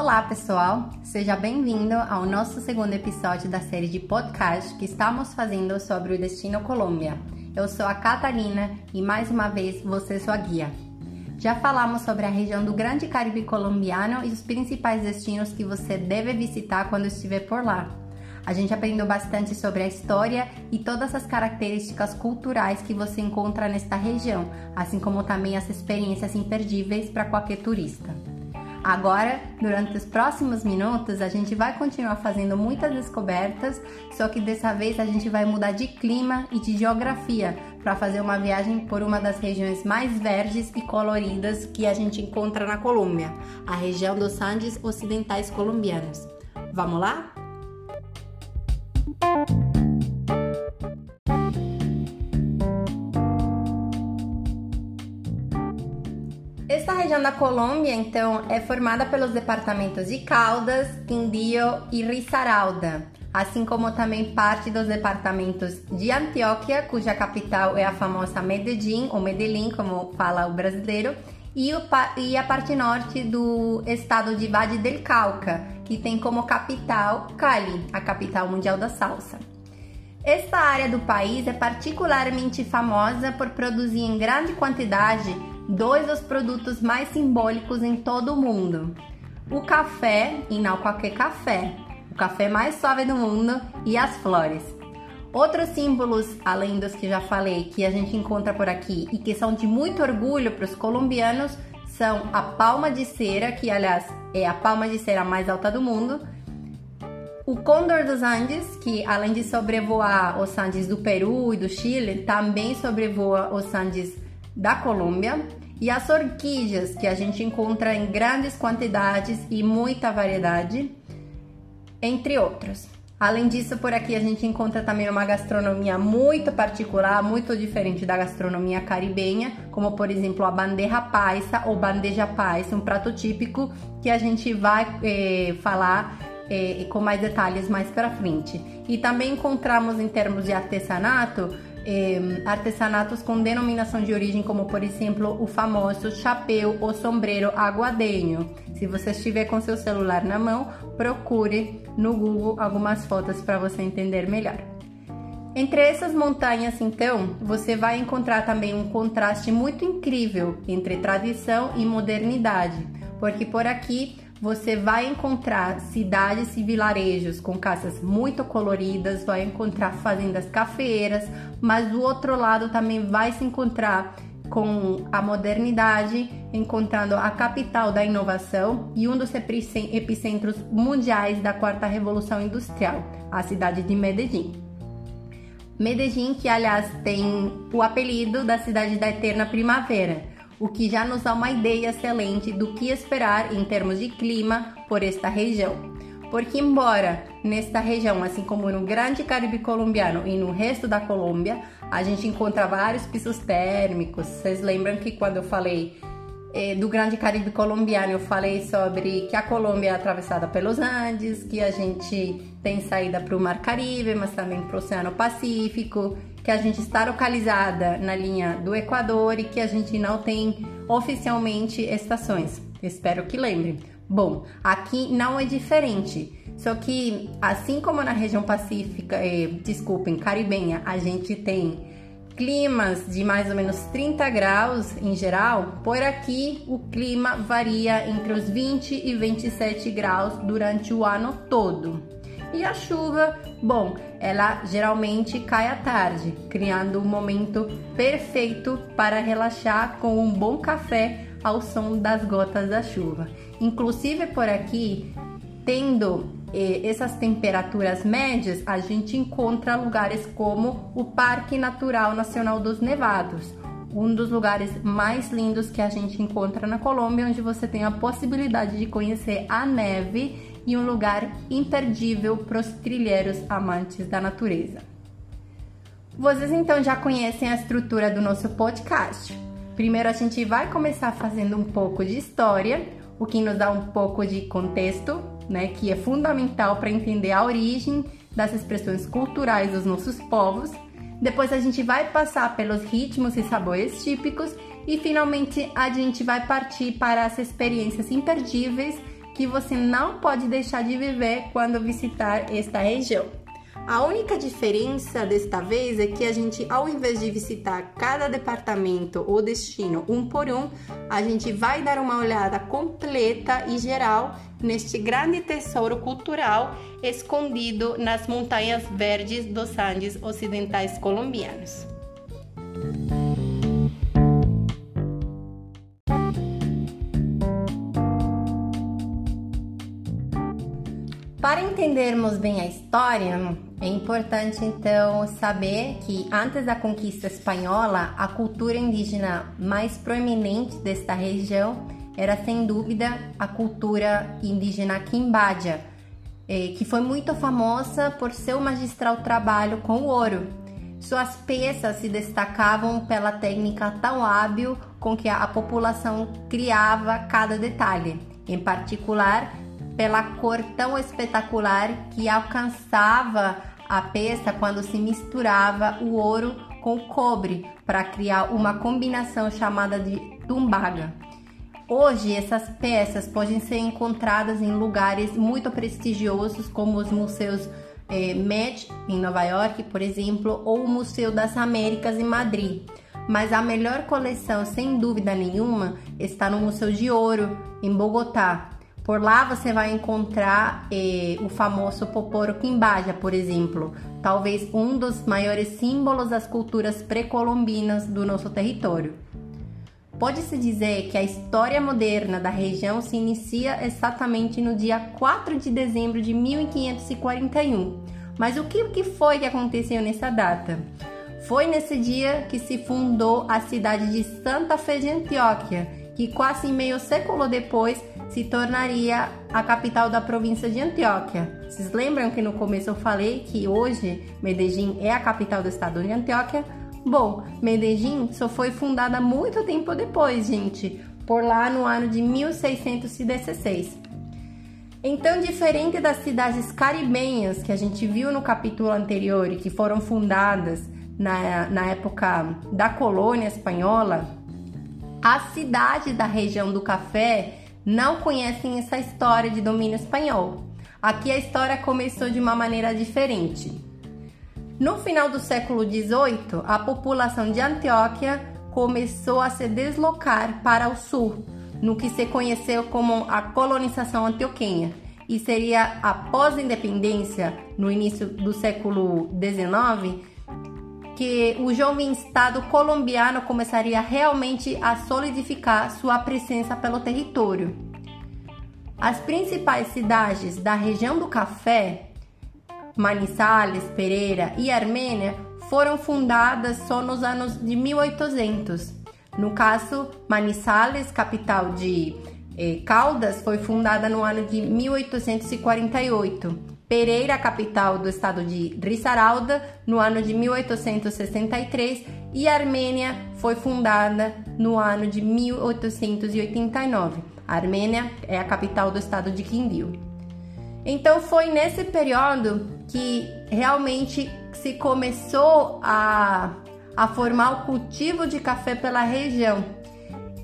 Olá, pessoal! Seja bem-vindo ao nosso segundo episódio da série de podcast que estamos fazendo sobre o destino Colômbia. Eu sou a Catarina e mais uma vez você sua guia. Já falamos sobre a região do Grande Caribe colombiano e os principais destinos que você deve visitar quando estiver por lá. A gente aprendeu bastante sobre a história e todas as características culturais que você encontra nesta região, assim como também as experiências imperdíveis para qualquer turista. Agora, durante os próximos minutos, a gente vai continuar fazendo muitas descobertas, só que dessa vez a gente vai mudar de clima e de geografia para fazer uma viagem por uma das regiões mais verdes e coloridas que a gente encontra na Colômbia, a região dos Andes Ocidentais Colombianos. Vamos lá? Região da Colômbia, então, é formada pelos departamentos de Caldas, Quindío e Risaralda, assim como também parte dos departamentos de Antioquia, cuja capital é a famosa Medellín, ou Medellín, como fala o brasileiro, e, o, e a parte norte do estado de Valle del Cauca, que tem como capital Cali, a capital mundial da salsa. Esta área do país é particularmente famosa por produzir em grande quantidade dois dos produtos mais simbólicos em todo o mundo: o café, e não qualquer café, o café mais suave do mundo, e as flores. Outros símbolos, além dos que já falei, que a gente encontra por aqui e que são de muito orgulho para os colombianos, são a palma de cera, que aliás é a palma de cera mais alta do mundo, o Condor dos Andes, que além de sobrevoar os Andes do Peru e do Chile, também sobrevoa os Andes da Colômbia, e as orquídeas, que a gente encontra em grandes quantidades e muita variedade, entre outros. Além disso, por aqui a gente encontra também uma gastronomia muito particular, muito diferente da gastronomia caribenha, como por exemplo a bandeja paisa ou bandeja paisa, um prato típico que a gente vai eh, falar eh, com mais detalhes mais para frente. E também encontramos em termos de artesanato eh, artesanatos com denominação de origem, como por exemplo o famoso chapéu ou sombreiro aguadenho. Se você estiver com seu celular na mão, procure no Google algumas fotos para você entender melhor. Entre essas montanhas, então, você vai encontrar também um contraste muito incrível entre tradição e modernidade, porque por aqui você vai encontrar cidades e vilarejos com casas muito coloridas, vai encontrar fazendas cafeeiras, mas do outro lado também vai se encontrar com a modernidade, encontrando a capital da inovação e um dos epicentros mundiais da quarta revolução industrial, a cidade de Medellín. Medellín, que aliás tem o apelido da cidade da eterna primavera, o que já nos dá uma ideia excelente do que esperar em termos de clima por esta região. Porque, embora nesta região, assim como no Grande Caribe colombiano e no resto da Colômbia, a gente encontra vários pisos térmicos. Vocês lembram que quando eu falei eh, do Grande Caribe colombiano, eu falei sobre que a Colômbia é atravessada pelos Andes, que a gente tem saída para o Mar Caribe, mas também para o Oceano Pacífico, que a gente está localizada na linha do Equador e que a gente não tem oficialmente estações. Espero que lembrem. Bom, aqui não é diferente. Só que, assim como na região pacífica, eh, desculpem, caribenha, a gente tem climas de mais ou menos 30 graus em geral, por aqui o clima varia entre os 20 e 27 graus durante o ano todo. E a chuva, bom, ela geralmente cai à tarde, criando um momento perfeito para relaxar com um bom café ao som das gotas da chuva. Inclusive por aqui, tendo essas temperaturas médias, a gente encontra lugares como o Parque Natural Nacional dos Nevados, um dos lugares mais lindos que a gente encontra na Colômbia, onde você tem a possibilidade de conhecer a neve e um lugar imperdível para os trilheiros amantes da natureza. Vocês então já conhecem a estrutura do nosso podcast. Primeiro a gente vai começar fazendo um pouco de história, o que nos dá um pouco de contexto, né, que é fundamental para entender a origem das expressões culturais dos nossos povos. Depois a gente vai passar pelos ritmos e sabores típicos e finalmente a gente vai partir para as experiências imperdíveis que você não pode deixar de viver quando visitar esta região. A única diferença desta vez é que a gente, ao invés de visitar cada departamento ou destino um por um, a gente vai dar uma olhada completa e geral neste grande tesouro cultural escondido nas montanhas verdes dos Andes ocidentais colombianos. Para entendermos bem a história, é importante então saber que antes da conquista espanhola, a cultura indígena mais proeminente desta região era sem dúvida a cultura indígena Quimbadia, eh, que foi muito famosa por seu magistral trabalho com ouro. Suas peças se destacavam pela técnica tão hábil com que a população criava cada detalhe, em particular pela cor tão espetacular que alcançava a peça quando se misturava o ouro com o cobre para criar uma combinação chamada de tumbaga. Hoje, essas peças podem ser encontradas em lugares muito prestigiosos, como os museus eh, Met em Nova York, por exemplo, ou o Museu das Américas em Madrid. Mas a melhor coleção, sem dúvida nenhuma, está no Museu de Ouro, em Bogotá, por lá você vai encontrar eh, o famoso Poporo Quimbaja, por exemplo, talvez um dos maiores símbolos das culturas pré-colombinas do nosso território. Pode-se dizer que a história moderna da região se inicia exatamente no dia 4 de dezembro de 1541. Mas o que foi que aconteceu nessa data? Foi nesse dia que se fundou a cidade de Santa Fé de Antioquia, que quase meio século depois se tornaria a capital da província de Antioquia. Vocês lembram que no começo eu falei que hoje Medellín é a capital do estado de Antioquia? Bom, Medellín só foi fundada muito tempo depois, gente, por lá no ano de 1616. Então, diferente das cidades caribenhas que a gente viu no capítulo anterior e que foram fundadas na, na época da colônia espanhola, a cidade da região do café não conhecem essa história de domínio espanhol. Aqui a história começou de uma maneira diferente. No final do século XVIII, a população de Antioquia começou a se deslocar para o sul, no que se conheceu como a colonização antioquenha, e seria após a independência, no início do século XIX, que o jovem Estado colombiano começaria realmente a solidificar sua presença pelo território. As principais cidades da região do café, Manizales, Pereira e Armênia, foram fundadas só nos anos de 1800. No caso, Manizales, capital de eh, Caldas, foi fundada no ano de 1848 Pereira, capital do estado de Risaralda, no ano de 1863, e Armênia foi fundada no ano de 1889. A Armênia é a capital do estado de Quindío. Então foi nesse período que realmente se começou a, a formar o cultivo de café pela região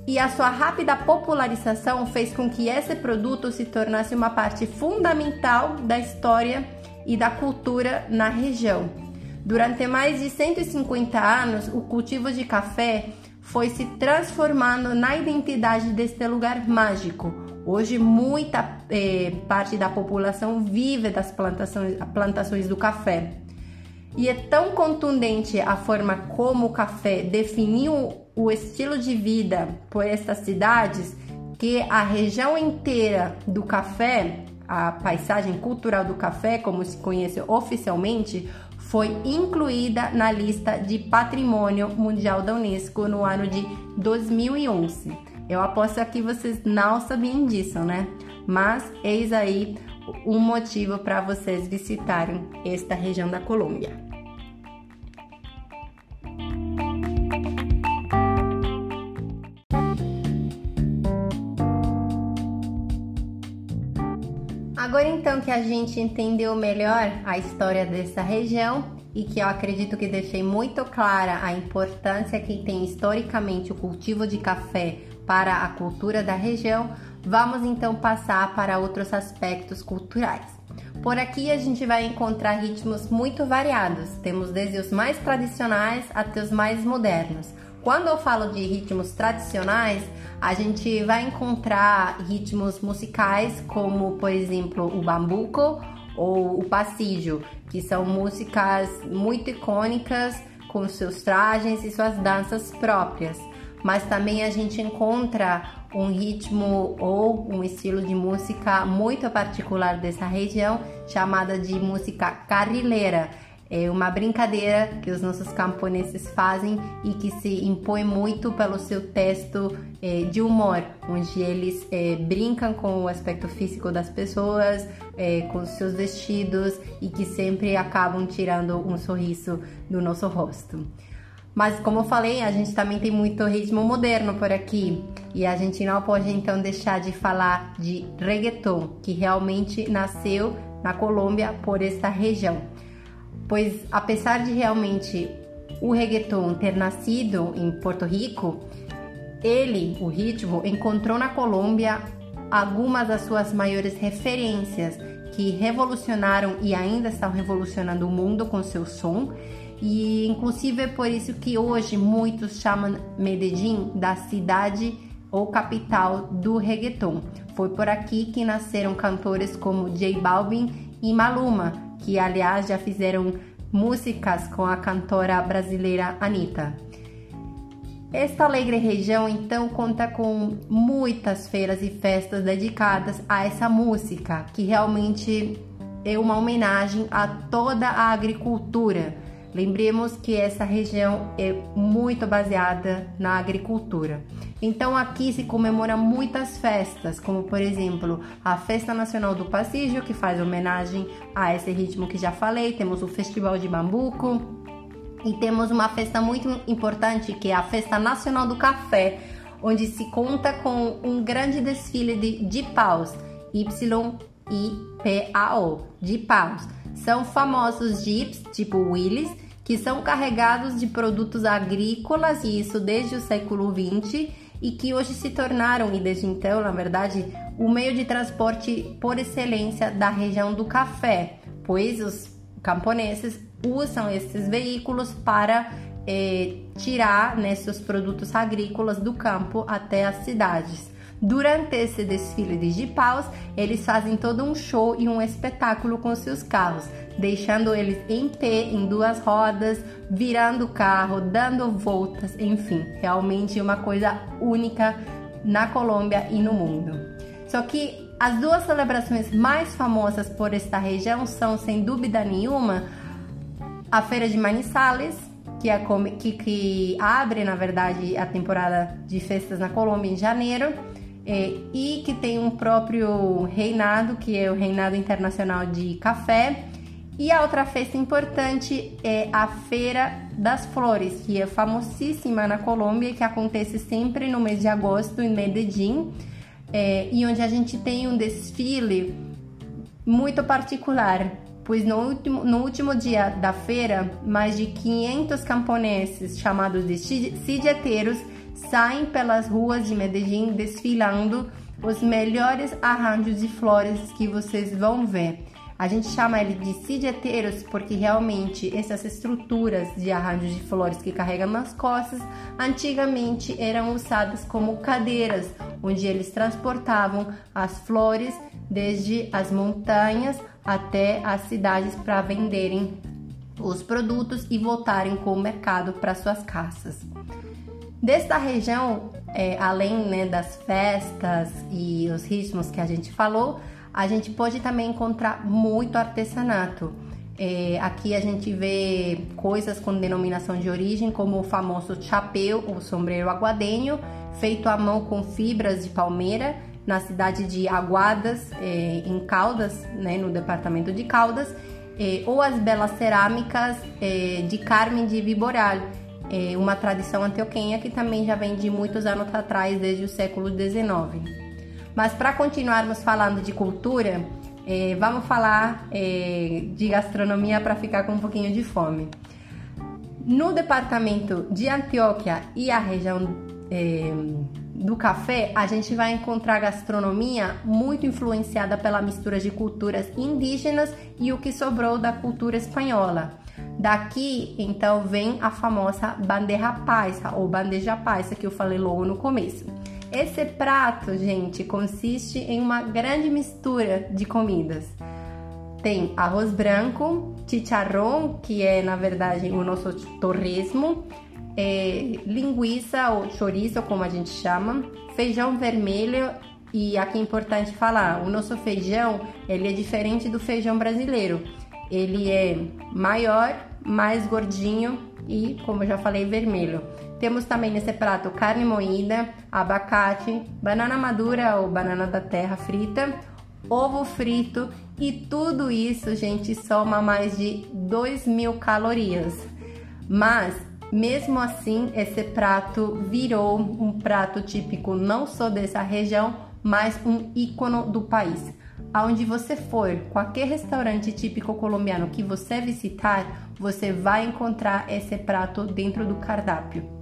e a sua rápida popularização fez com que esse produto se tornasse uma parte fundamental da história e da cultura na região. Durante mais de 150 anos, o cultivo de café foi se transformando na identidade deste lugar mágico. Hoje, muita eh, parte da população vive das plantações, plantações do café. E é tão contundente a forma como o café definiu o estilo de vida por estas cidades que a região inteira do café, a paisagem cultural do café, como se conhece oficialmente, foi incluída na lista de Patrimônio Mundial da Unesco no ano de 2011. Eu aposto que vocês não sabiam disso, né? Mas eis aí um motivo para vocês visitarem esta região da Colômbia. Agora então que a gente entendeu melhor a história dessa região e que eu acredito que deixei muito clara a importância que tem historicamente o cultivo de café para a cultura da região, Vamos então passar para outros aspectos culturais. Por aqui a gente vai encontrar ritmos muito variados, temos desde os mais tradicionais até os mais modernos. Quando eu falo de ritmos tradicionais, a gente vai encontrar ritmos musicais como, por exemplo, o bambuco ou o passillo, que são músicas muito icônicas com seus trajes e suas danças próprias. Mas também a gente encontra um ritmo ou um estilo de música muito particular dessa região, chamada de música carrileira é uma brincadeira que os nossos camponeses fazem e que se impõe muito pelo seu texto é, de humor, onde eles é, brincam com o aspecto físico das pessoas, é, com seus vestidos e que sempre acabam tirando um sorriso do nosso rosto. Mas como eu falei, a gente também tem muito ritmo moderno por aqui e a gente não pode então deixar de falar de reggaeton, que realmente nasceu na Colômbia por esta região pois apesar de realmente o reggaeton ter nascido em Porto Rico, ele, o ritmo, encontrou na Colômbia algumas das suas maiores referências que revolucionaram e ainda estão revolucionando o mundo com seu som. E inclusive é por isso que hoje muitos chamam Medellín da cidade ou capital do reggaeton. Foi por aqui que nasceram cantores como J Balvin e Maluma, que aliás já fizeram músicas com a cantora brasileira Anitta. Esta alegre região então conta com muitas feiras e festas dedicadas a essa música, que realmente é uma homenagem a toda a agricultura Lembremos que essa região é muito baseada na agricultura. Então aqui se comemora muitas festas, como por exemplo a Festa Nacional do Passillo, que faz homenagem a esse ritmo que já falei, temos o Festival de Bambuco. E temos uma festa muito importante que é a Festa Nacional do Café, onde se conta com um grande desfile de, de paus, Y-I-P-A-O, de paus. São famosos jeeps, tipo Willys, que são carregados de produtos agrícolas, e isso desde o século XX, e que hoje se tornaram, e desde então, na verdade, o meio de transporte por excelência da região do café, pois os camponeses usam esses veículos para eh, tirar né, seus produtos agrícolas do campo até as cidades. Durante esse desfile de jipaus, eles fazem todo um show e um espetáculo com seus carros, deixando eles em pé, em duas rodas, virando o carro, dando voltas, enfim, realmente uma coisa única na Colômbia e no mundo. Só que as duas celebrações mais famosas por esta região são, sem dúvida nenhuma, a Feira de Manizales, que, é, que, que abre, na verdade, a temporada de festas na Colômbia em janeiro, é, e que tem um próprio reinado, que é o Reinado Internacional de Café. E a outra festa importante é a Feira das Flores, que é famosíssima na Colômbia, que acontece sempre no mês de agosto em Medellín, é, e onde a gente tem um desfile muito particular, pois no último, no último dia da feira, mais de 500 camponeses, chamados de sitieteiros, saem pelas ruas de Medellín desfilando os melhores arranjos de flores que vocês vão ver. A gente chama ele de sideteiros porque realmente essas estruturas de arranjos de flores que carregam nas costas antigamente eram usadas como cadeiras, onde eles transportavam as flores desde as montanhas até as cidades para venderem os produtos e voltarem com o mercado para suas casas. Desta região, é, além né, das festas e os ritmos que a gente falou, a gente pode também encontrar muito artesanato. É, aqui a gente vê coisas com denominação de origem, como o famoso chapéu ou sombreiro aguadenho, feito à mão com fibras de palmeira, na cidade de Aguadas, é, em Caldas, né, no departamento de Caldas, é, ou as belas cerâmicas é, de Carmen de Viboral é uma tradição antioquenha que também já vem de muitos anos atrás, desde o século XIX. Mas para continuarmos falando de cultura, é, vamos falar é, de gastronomia para ficar com um pouquinho de fome. No departamento de Antioquia e a região é, do café, a gente vai encontrar gastronomia muito influenciada pela mistura de culturas indígenas e o que sobrou da cultura espanhola. Daqui, então, vem a famosa bandeja paisa ou bandeja paisa que eu falei logo no começo. Esse prato, gente, consiste em uma grande mistura de comidas. Tem arroz branco, chicharrón, que é na verdade o nosso torresmo, é, linguiça ou chouriço, como a gente chama, feijão vermelho e aqui é importante falar, o nosso feijão ele é diferente do feijão brasileiro. Ele é maior, mais gordinho e, como eu já falei, vermelho. Temos também nesse prato carne moída, abacate, banana madura ou banana da terra frita, ovo frito e tudo isso, gente, soma mais de 2 mil calorias. Mas mesmo assim, esse prato virou um prato típico não só dessa região, mas um ícone do país. Aonde você for, qualquer restaurante típico colombiano que você visitar, você vai encontrar esse prato dentro do cardápio.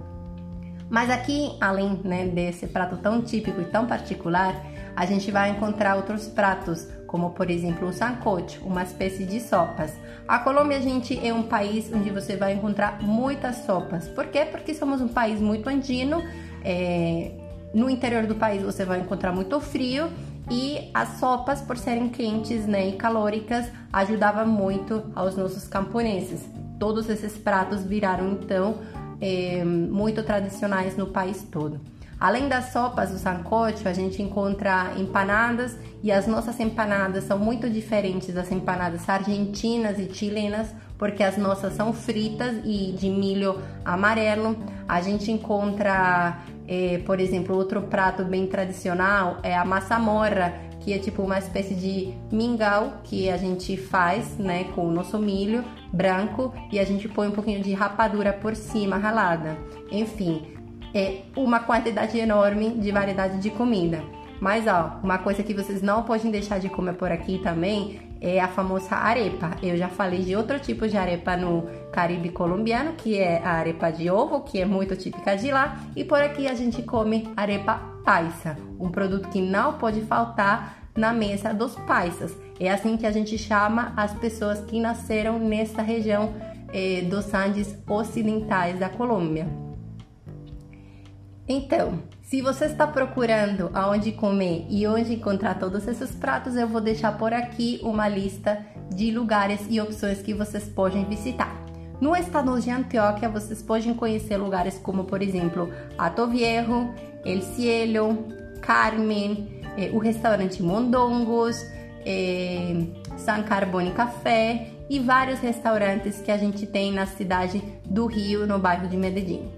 Mas aqui, além né, desse prato tão típico e tão particular, a gente vai encontrar outros pratos, como por exemplo o sancocho, uma espécie de sopas. A Colômbia, gente, é um país onde você vai encontrar muitas sopas. Por quê? Porque somos um país muito andino. É... No interior do país você vai encontrar muito frio e as sopas, por serem quentes né, e calóricas, ajudavam muito aos nossos camponeses. Todos esses pratos viraram então é, muito tradicionais no país todo. Além das sopas do sancocho, a gente encontra empanadas e as nossas empanadas são muito diferentes das empanadas argentinas e chilenas, porque as nossas são fritas e de milho amarelo. A gente encontra, é, por exemplo, outro prato bem tradicional é a massamorra, que é tipo uma espécie de mingau que a gente faz, né, com o nosso milho branco e a gente põe um pouquinho de rapadura por cima ralada. Enfim, é uma quantidade enorme de variedade de comida. Mas ó, uma coisa que vocês não podem deixar de comer por aqui também é a famosa arepa. Eu já falei de outro tipo de arepa no Caribe colombiano, que é a arepa de ovo, que é muito típica de lá, e por aqui a gente come arepa paisa, um produto que não pode faltar na mesa dos paisas. É assim que a gente chama as pessoas que nasceram nessa região eh, dos Andes ocidentais da Colômbia. Então, se você está procurando aonde comer e onde encontrar todos esses pratos, eu vou deixar por aqui uma lista de lugares e opções que vocês podem visitar. No estado de Antioquia, vocês podem conhecer lugares como, por exemplo, Ato Viejo, El Cielo, Carmen, eh, o restaurante Mondongos, eh, San Carbone Café e vários restaurantes que a gente tem na cidade do Rio, no bairro de Medellín.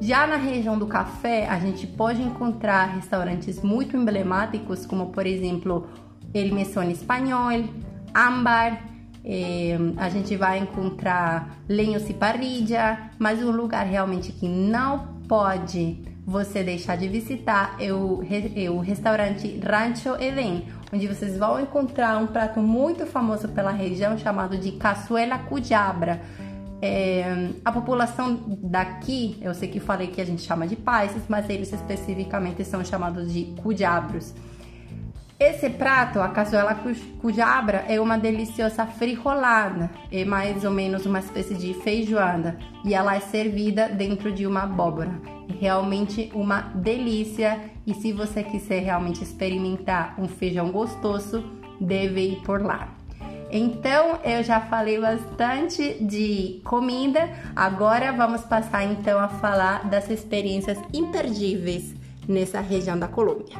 Já na região do café, a gente pode encontrar restaurantes muito emblemáticos, como por exemplo El Mesón Espanhol, Ambar, eh, a gente vai encontrar Lenhos e Parrilla, mas um lugar realmente que não pode você deixar de visitar é o, é o restaurante Rancho Eden, onde vocês vão encontrar um prato muito famoso pela região chamado de caçuela cujabra é, a população daqui, eu sei que falei que a gente chama de paisas, mas eles especificamente são chamados de cujabros. Esse prato, a cazuela cujabra, é uma deliciosa frijolada, é mais ou menos uma espécie de feijoada e ela é servida dentro de uma abóbora. É realmente uma delícia e se você quiser realmente experimentar um feijão gostoso, deve ir por lá. Então eu já falei bastante de comida, agora vamos passar então a falar das experiências imperdíveis nessa região da Colômbia.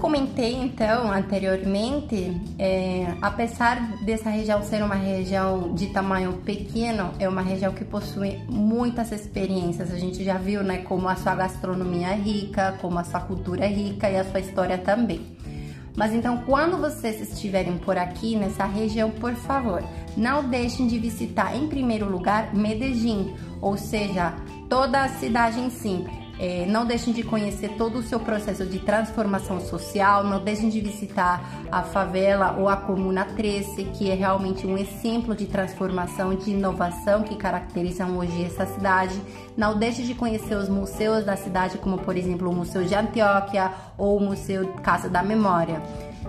Comentei então anteriormente, é, apesar dessa região ser uma região de tamanho pequeno, é uma região que possui muitas experiências. A gente já viu, né, como a sua gastronomia é rica, como a sua cultura é rica e a sua história também. Mas então, quando vocês estiverem por aqui nessa região, por favor, não deixem de visitar em primeiro lugar Medellín, ou seja, toda a cidade em si É, não deixem de conhecer todo o seu processo de transformação social, não deixem de visitar a favela ou a Comuna 13, que é realmente um exemplo de transformação, de inovação que caracterizam hoje essa cidade. Não deixe de conhecer os museus da cidade, como por exemplo o Museu de Antioquia ou o Museu Casa da Memória.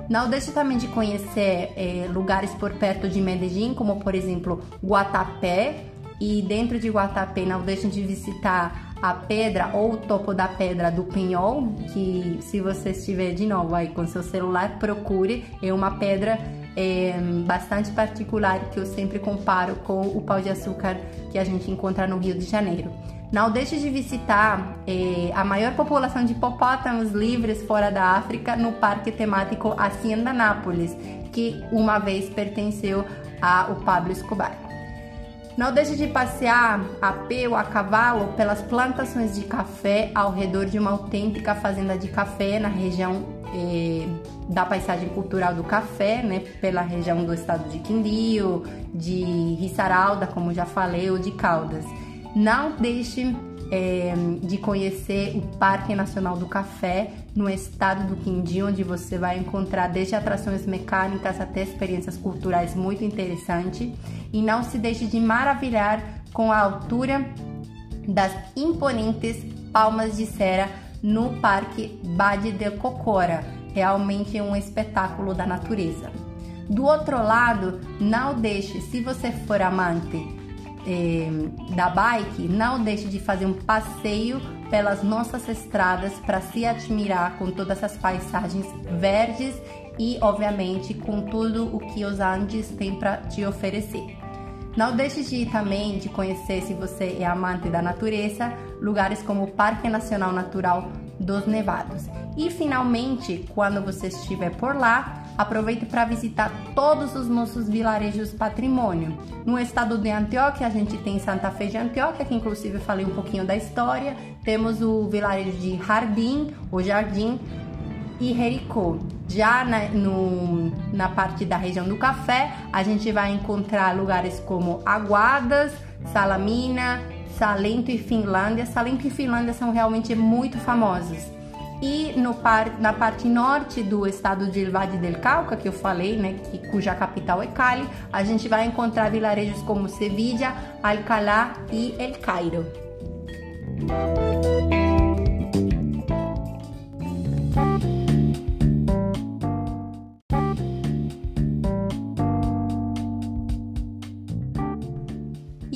Não deixe também de conhecer é, lugares por perto de Medellín, como por exemplo Guatapé, e dentro de Guatapé não deixem de visitar a pedra ou o topo da pedra do Pinhol, que se você estiver de novo aí com seu celular, procure. É uma pedra é, bastante particular que eu sempre comparo com o pau de açúcar que a gente encontra no Rio de Janeiro. Não deixe de visitar é, a maior população de hipopótamos livres fora da África no parque temático Hacienda Nápoles, que uma vez pertenceu ao Pablo Escobar. Não deixe de passear a pé ou a cavalo pelas plantações de café ao redor de uma autêntica fazenda de café na região eh, da paisagem cultural do café, né, pela região do estado de Quindio, de Risaralda, como já falei, ou de Caldas. Não deixe é, de conhecer o Parque Nacional do Café no estado do Quindim, onde você vai encontrar desde atrações mecânicas até experiências culturais muito interessantes. E não se deixe de maravilhar com a altura das imponentes palmas de cera no Parque Bade de Cocora. Realmente é um espetáculo da natureza. Do outro lado, não deixe, se você for amante é, da bike, não deixe de fazer um passeio pelas nossas estradas para se admirar com todas as paisagens verdes e, obviamente, com tudo o que os Andes têm para te oferecer. Não deixe de ir também de conhecer, se você é amante da natureza, lugares como o Parque Nacional Natural dos Nevados. E finalmente, quando você estiver por lá, Aproveite para visitar todos os nossos vilarejos patrimônio. No estado de Antioquia, a gente tem Santa Fé de Antioquia, que inclusive eu falei um pouquinho da história. Temos o vilarejo de Jardim, o Jardim e Jericó. Já na, no, na parte da região do café, a gente vai encontrar lugares como Aguadas, Salamina, Salento e Finlândia. Salento e Finlândia são realmente muito famosos. E no par, na parte norte do estado de Vade del Cauca, que eu falei, né, que, cuja capital é Cali, a gente vai encontrar vilarejos como Sevilla, Alcalá e El Cairo.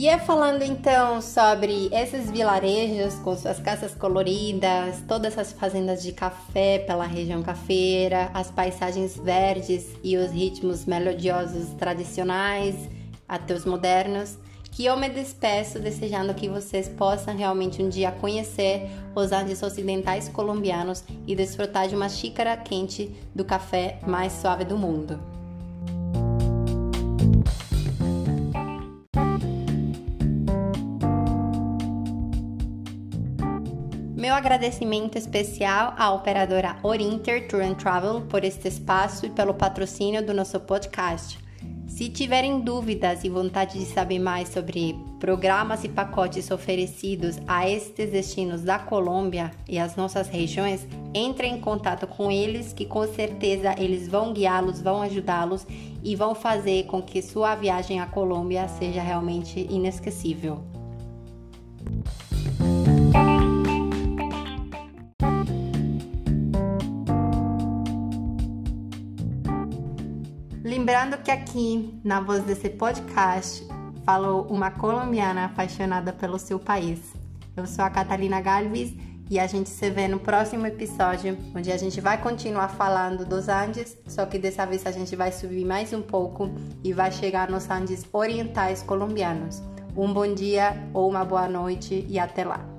E é falando então sobre esses vilarejos com suas casas coloridas, todas as fazendas de café pela região cafeira, as paisagens verdes e os ritmos melodiosos tradicionais até os modernos, que eu me despeço desejando que vocês possam realmente um dia conhecer os Andes ocidentais colombianos e desfrutar de uma xícara quente do café mais suave do mundo. Agradecimento especial à operadora Orinter Tour and Travel por este espaço e pelo patrocínio do nosso podcast. Se tiverem dúvidas e vontade de saber mais sobre programas e pacotes oferecidos a estes destinos da Colômbia e as nossas regiões, entre em contato com eles que com certeza eles vão guiá-los, vão ajudá-los e vão fazer com que sua viagem à Colômbia seja realmente inesquecível. Lembrando que aqui, na voz desse podcast, falou uma colombiana apaixonada pelo seu país. Eu sou a Catalina Galvis e a gente se vê no próximo episódio, onde a gente vai continuar falando dos Andes, só que dessa vez a gente vai subir mais um pouco e vai chegar nos Andes orientais colombianos. Um bom dia ou uma boa noite e até lá!